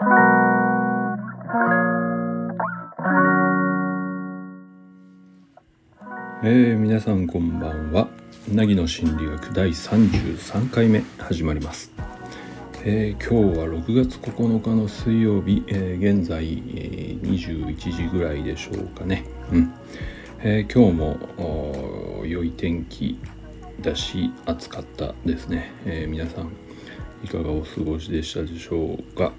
えー、皆さんこんばんは。なぎの心理学第33回目始まります、えー、今日は6月9日の水曜日、えー、現在、え、21時ぐらいでしょうかね。うん、え、今日も良い天気だし暑かったですね、え、皆さんいかがお過ごしでしたでしょうか？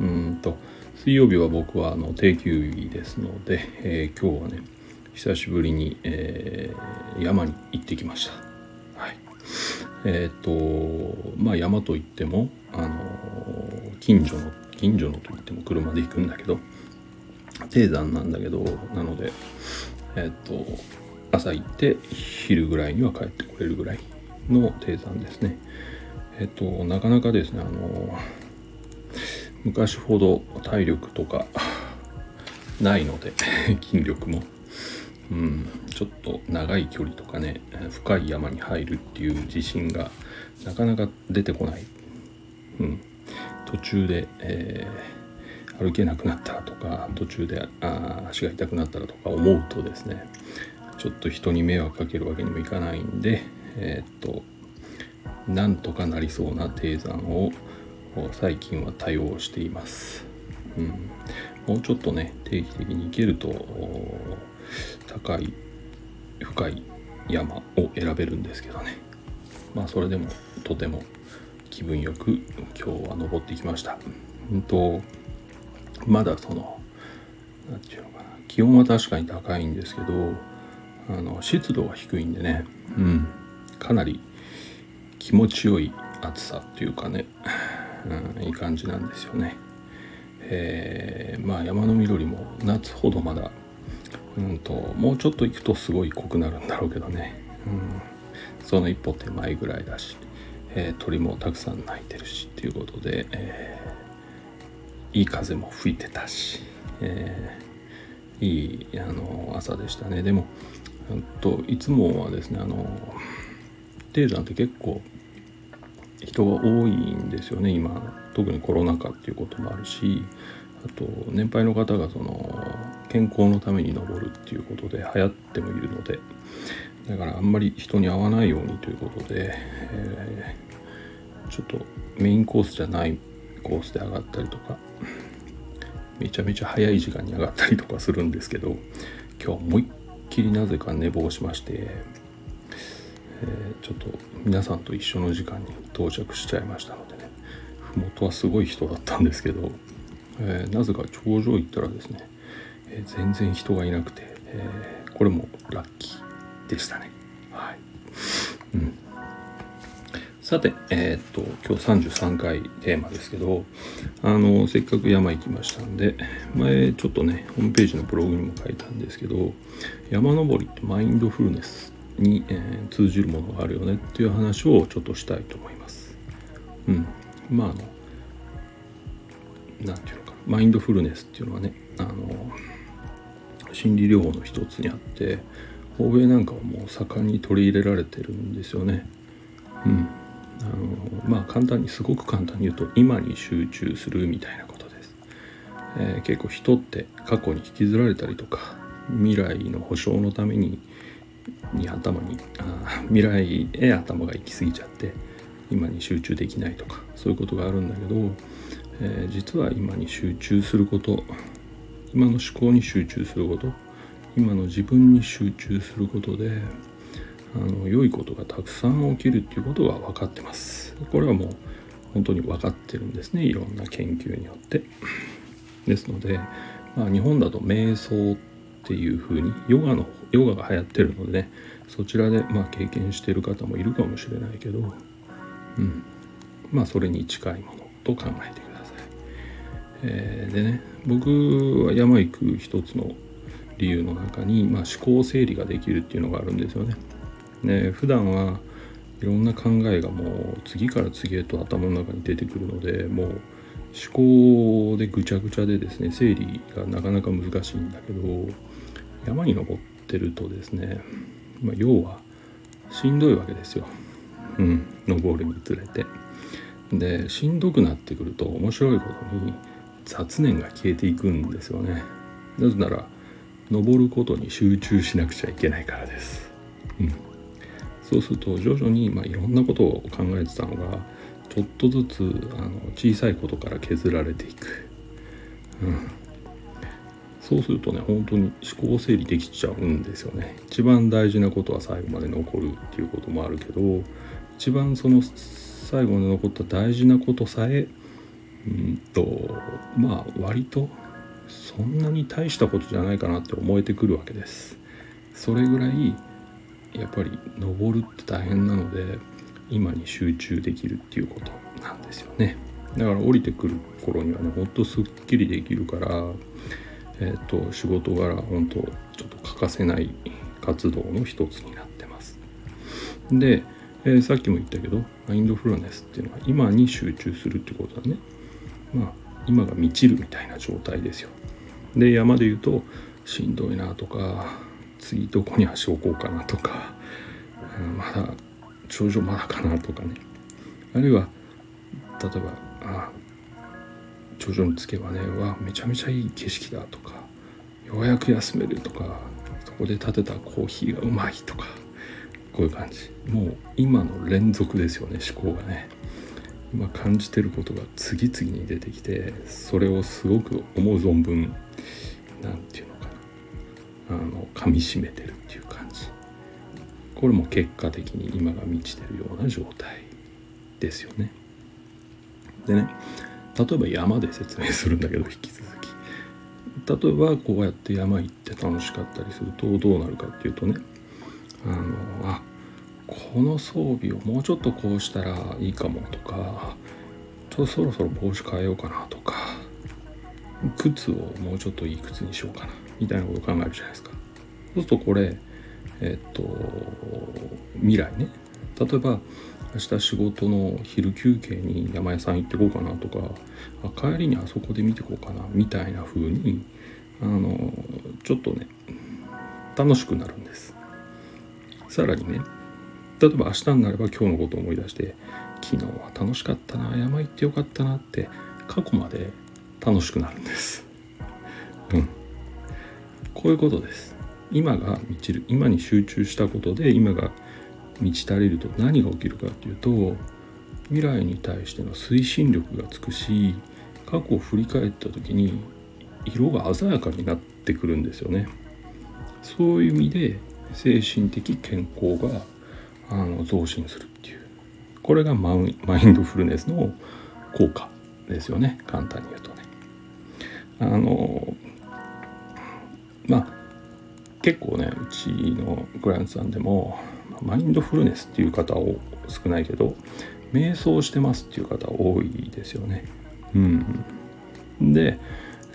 うんと水曜日は僕はあの定休日ですので、えー、今日はね久しぶりに、えー、山に行ってきました。はい、えっ、とまあ山といってもあの近所の近所のといっても車で行くんだけど低山なんだけどなのでえっ、と朝行って昼ぐらいには帰ってこれるぐらいの低山ですね。えっ、となかなかですねあの昔ほど体力とかないので 筋力も。うん、ちょっと長い距離とかね深い山に入るっていう自信がなかなか出てこない、うん、途中で、えー、歩けなくなったらとか途中であ足が痛くなったらとか思うとですねちょっと人に迷惑かけるわけにもいかないんでえー、っとなんとかなりそうな低山を最近は多用しています、うん、もうちょっとね定期的に行けると高い深い山を選べるんですけどね。まあそれでもとても気分よく今日は登ってきました。うんとまだその何て言うのかな。気温は確かに高いんですけどあの湿度が低いんでね。うん。かなり気持ちよい暑さっていうかね、うん、いい感じなんですよね。えー、まあ山の緑も夏ほどまだうんともうちょっと行くとすごい濃くなるんだろうけどね、うん、その一歩手前ぐらいだし、えー、鳥もたくさん鳴いてるしっていうことで、えー、いい風も吹いてたし、えー、いいあの朝でしたね。でも、うんと、いつもはですねあの低山って結構人が多いんですよね。今特にコロナ禍っていうこともあるしあと年配の方がその健康のために登るっていうことで流行ってもいるのでだからあんまり人に会わないようにということで、えー、ちょっとメインコースじゃないコースで上がったりとかめちゃめちゃ早い時間に上がったりとかするんですけど今日思いっきりなぜか寝坊しまして、えー、ちょっと皆さんと一緒の時間に到着しちゃいましたのでね麓はすごい人だったんですけどえー、なぜか頂上行ったらですね、えー、全然人がいなくて、え、これもラッキーでしたね。はい。うん。さて、えっと、今日33回テーマですけど、あの、せっかく山行きましたんで、前ちょっとね、ホームページのブログにも書いたんですけど、山登りってマインドフルネスに、えー、通じるものがあるよねっていう話をちょっとしたいと思います。うん。まあ、あの、なんていうのかマインドフルネスっていうのはねあの心理療法の一つにあって欧米なんかはもう盛んに取り入れられてるんですよね。うん、あのまあ簡単にすごく簡単に言うと今に集中するみたいなことです。えー、結構人って過去に引きずられたりとか未来の保証のためにに頭にあ未来へ頭が行き過ぎちゃって今に集中できないとかそういうことがあるんだけどえー、実は今に集中すること今の思考に集中すること今の自分に集中することであの良いことがたくさん起きるっていうことが分かってます。これはもう本当に分かってるんですね。いろんな研究によって。ですので、まあ、日本だと瞑想っていうふうにヨガのヨガが流行ってるのでね。そちらでまあ経験してる方もいるかもしれないけどうん。まあそれに近いものと考えてください。えー、でね僕は山行く一つの理由の中に、まあ、思考整理ができるっていうのがあるんですよね。ね普段はいろんな考えがもう次から次へと頭の中に出てくるのでもう思考でぐちゃぐちゃでですね整理がなかなか難しいんだけど山に登ってるとですね、まあ、要はしんどいわけですよ。うん、登るにつれて。でしんどくなってくると面白いことに雑念が消えていくんですよね。なぜなら登ることに集中しなくちゃいけないからです、うん、そうすると徐々に、まあ、いろんなことを考えてたのがちょっとずつあの小さいことから削られていく、うん、そうするとね本当に思考整理できちゃうんですよね。一番大事なことは最後まで残るっていうこともあるけど一番その最後まで残った大事なことさえうんとまあ割とそんなに大したことじゃないかなって思えてくるわけです。それぐらいやっぱり登るって大変なので今に集中できるっていうことなんですよね。だから降りてくる頃にはねほんとすっきりできるからえっ、ー、と仕事柄本当ちょっと欠かせない活動の一つになってます。で、えー、さっきも言ったけどマインドフルネスっていうのは今に集中するってことだね。まあ今が満ちるみたいな状態ですよ。で山で言うとしんどいなとか次どこに足を置こうかなとか、うん、まだ頂上まだかなとかね。あるいは例えばあ頂上に着けばねわめちゃめちゃいい景色だとかようやく休めるとかそこで立てたコーヒーがうまいとかこういう感じ。もう今の連続ですよね思考がね。今感じてることが次々に出てきてそれをすごく思う存分何て言うのかな。あの噛みしめてるっていう感じ。これも結果的に今が満ちてるような状態ですよね。でね例えば山で説明するんだけど引き続き。例えばこうやって山行って楽しかったりするとどうなるかっていうとね。あのあこの装備をもうちょっとこうしたらいいかもとかちょっとそろそろ帽子変えようかなとか靴をもうちょっといい靴にしようかなみたいなことを考えるじゃないですか。そうするとこれえっと未来ね。例えば明日仕事の昼休憩に山屋さん行ってこうかなとか帰りにあそこで見てこうかなみたいな風にあのちょっとね楽しくなるんです。さらにね例えば明日になれば今日のことを思い出して昨日は楽しかったな山行ってよかったなって過去まで楽しくなるんです。うん。こういうことです。今が満ちる今に集中したことで今が満ち足りると何が起きるかっていうと未来に対しての推進力がつくし過去を振り返った時に色が鮮やかになってくるんですよね。そういう意味で精神的健康があの増進するっていう。これがマインドフルネスの効果ですよね。簡単に言うとね。あのまあ結構ねうちのクライアントさんでもマインドフルネスっていう方を少ないけど瞑想してますっていう方多いですよね。うん。で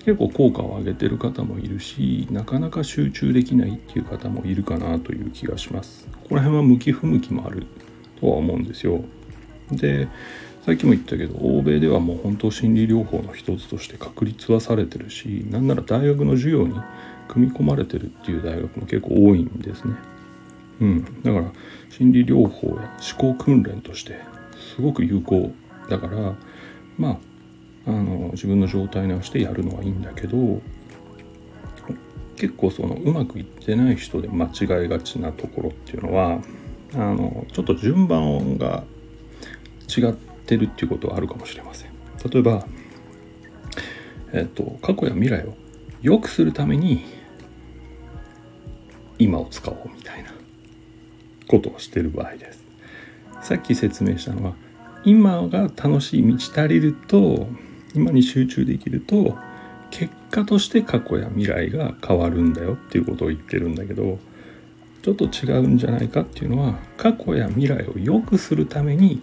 結構効果を上げてる方もいるしなかなか集中できないっていう方もいるかなという気がします。ここら辺は向き不向きもあるとは思うんですよ。でさっきも言ったけど欧米ではもう本当心理療法の一つとして確立はされてるしなんなら大学の授業に組み込まれてるっていう大学も結構多いんですね。うんだから心理療法や思考訓練としてすごく有効だからまああの自分の状態直してやるのはいいんだけど結構そのうまくいってない人で間違いがちなところっていうのはあのちょっと順番が違ってるっていうことはあるかもしれません。例えば、えっと、過去や未来を良くするために今を使おうみたいなことをしてる場合です。さっき説明したのは今が楽しい満ち足りると今に集中できると結果として過去や未来が変わるんだよっていうことを言ってるんだけどちょっと違うんじゃないかっていうのは過去や未来を良くするために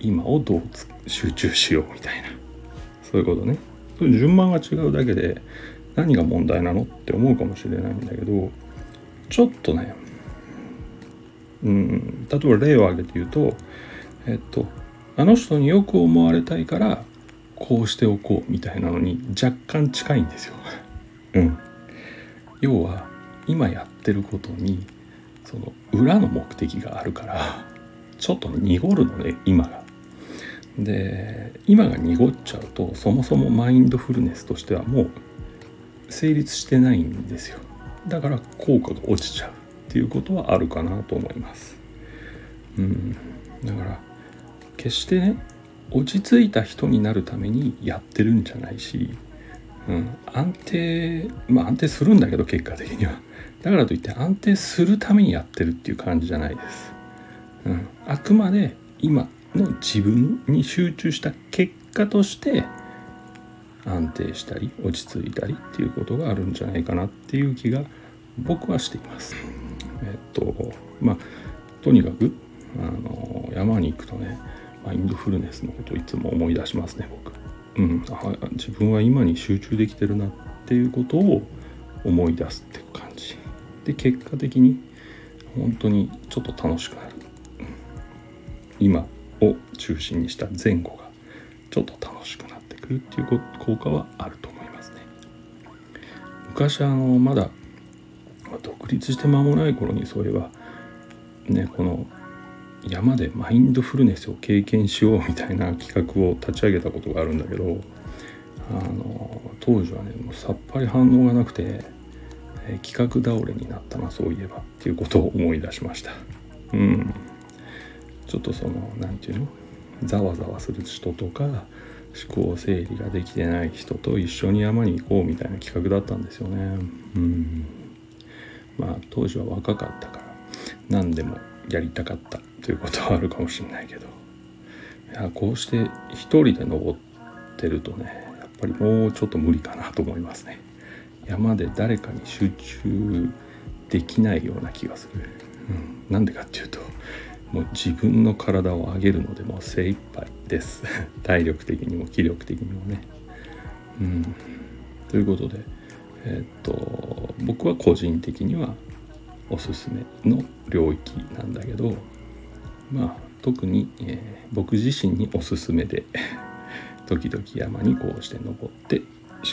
今をどう集中しようみたいな。そういうことね。順番が違うだけで何が問題なのって思うかもしれないんだけどちょっとねうん例えば例を挙げて言うとえっとあの人によく思われたいからこうしておこうみたいなのに若干近いんですよ。うん。要は今やってることにその裏の目的があるからちょっと濁るのね今が。で今が濁っちゃうとそもそもマインドフルネスとしてはもう成立してないんですよだから効果が落ちちゃうっていうことはあるかなと思います。うん。だから決してね落ち着いた人になるためにやってるんじゃないし、うん、安定まあ安定するんだけど結果的には。だからといって安定するためにやってるっていう感じじゃないです、うん、あくまで今の自分に集中した結果として安定したり落ち着いたりっていうことがあるんじゃないかなっていう気が僕はしています。とまあとにかくあの山に行くとねマインドフルネスのことをいつも思い出しますね僕。うん、あ自分は今に集中できてるなっていうことを思い出すって感じ。で結果的に本当にちょっと楽しくなる、今を中心にした前後がちょっと楽しくなってくるっていう効果はあると思いますね。昔あのまだ独立して間もない頃にそういえばねこの山でマインドフルネスを経験しようみたいな企画を立ち上げたことがあるんだけどあの当時はねもうさっぱり反応がなくて、え企画倒れになったなそういえばっていうことを思い出しました。うん。ちょっとその何て言うの？ざわざわする人とか思考整理ができてない人と一緒に山に行こうみたいな企画だったんですよね。うん。まあ当時は若かったから何でもやりたかったということはあるかもしれないけど。いやこうして一人で登ってるとねやっぱりもうちょっと無理かなと思いますね。山で誰かに集中できないような気がする、うん、なんでかっていうともう自分の体を上げるのでもう精一杯です。体力的にも気力的にもね。うん。ということでえ、っと僕は個人的にはおすすめの領域なんだけどまあ特に、えー、僕自身におすすめで 時々山にこうして登って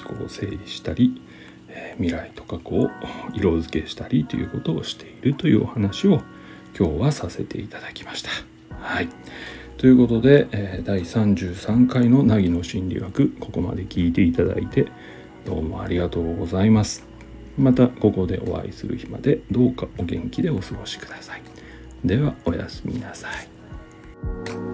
思考を整理したり、えー、未来と過去を色付けしたりということをしているというお話を今日はさせていただきました。はいということで、えー、第33回の凪の心理学ここまで聞いていただいてどうもありがとうございます。またここでお会いする日までどうかお元気でお過ごしください。ではおやすみなさい。